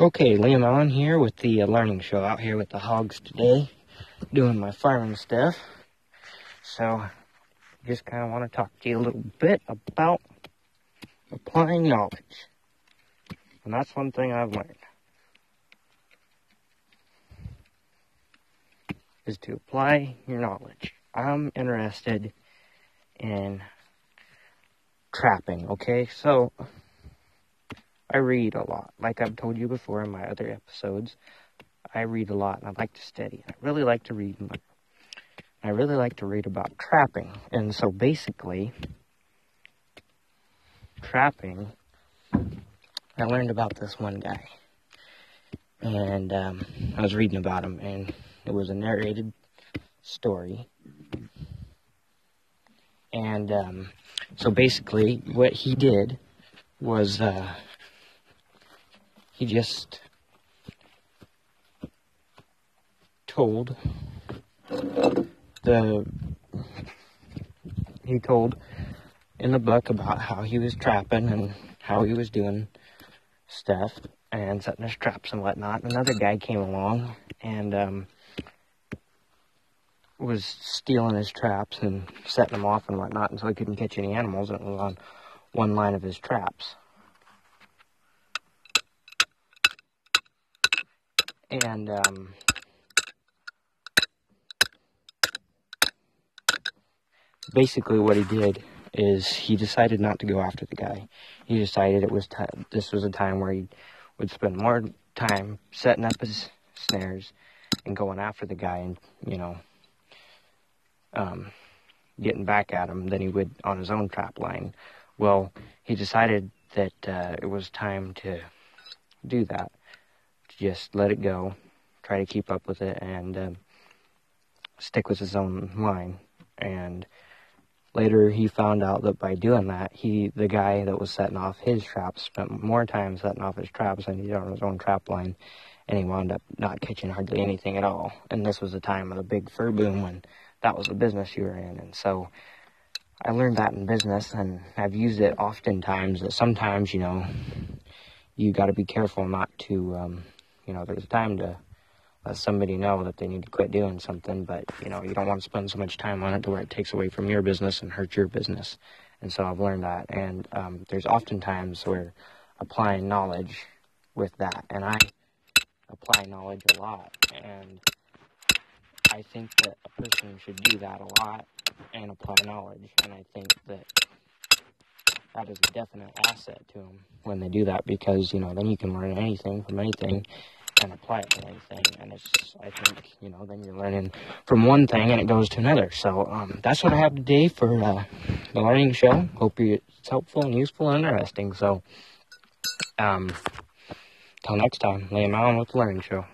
Okay, Liam Allen here with the uh, Learning Show, out here with the hogs today, doing my farming stuff. So, just kind of want to talk to you a little bit about applying knowledge. And that's one thing I've learned. Is to apply your knowledge. I'm interested in trapping, okay? So, I read a lot. Like I've told you before in my other episodes, I read a lot and I like to study. I really like to read. I really like to read about trapping. And so basically, trapping, I learned about this one guy. And um, I was reading about him, and it was a narrated story. And um, so basically, what he did was uh, he just told the he told in the book about how he was trapping and how he was doing stuff and setting his traps and whatnot. Another guy came along and um, was stealing his traps and setting them off and whatnot, and so he couldn't catch any animals. It was on one line of his traps. And um, basically, what he did is he decided not to go after the guy. He decided it was this was a time where he would spend more time setting up his snares and going after the guy, and you know, um, getting back at him than he would on his own trap line. Well, he decided that uh, it was time to do that just let it go, try to keep up with it, and um, stick with his own line. And later, he found out that by doing that, he, the guy that was setting off his traps, spent more time setting off his traps than he did on his own trap line, and he wound up not catching hardly anything at all. And this was the time of the big fur boom when that was the business you were in, and so. I learned that in business, and I've used it oftentimes. That sometimes, you know, you got to be careful not to um, you know, there's a time to let somebody know that they need to quit doing something, but, you know, you don't want to spend so much time on it to where it takes away from your business and hurts your business. And so I've learned that. And um, there's often times where applying knowledge with that, and I apply knowledge a lot. And I think that a person should do that a lot and apply knowledge. And I think that that is a definite asset to them when they do that because, you know, then you can learn anything from anything and apply it to anything. And it's, I think, you know, then you're learning from one thing and it goes to another. So um, that's what I have today for uh, the learning show. Hope it's helpful and useful and interesting. So, um, till next time, Liam Allen with the Learning Show.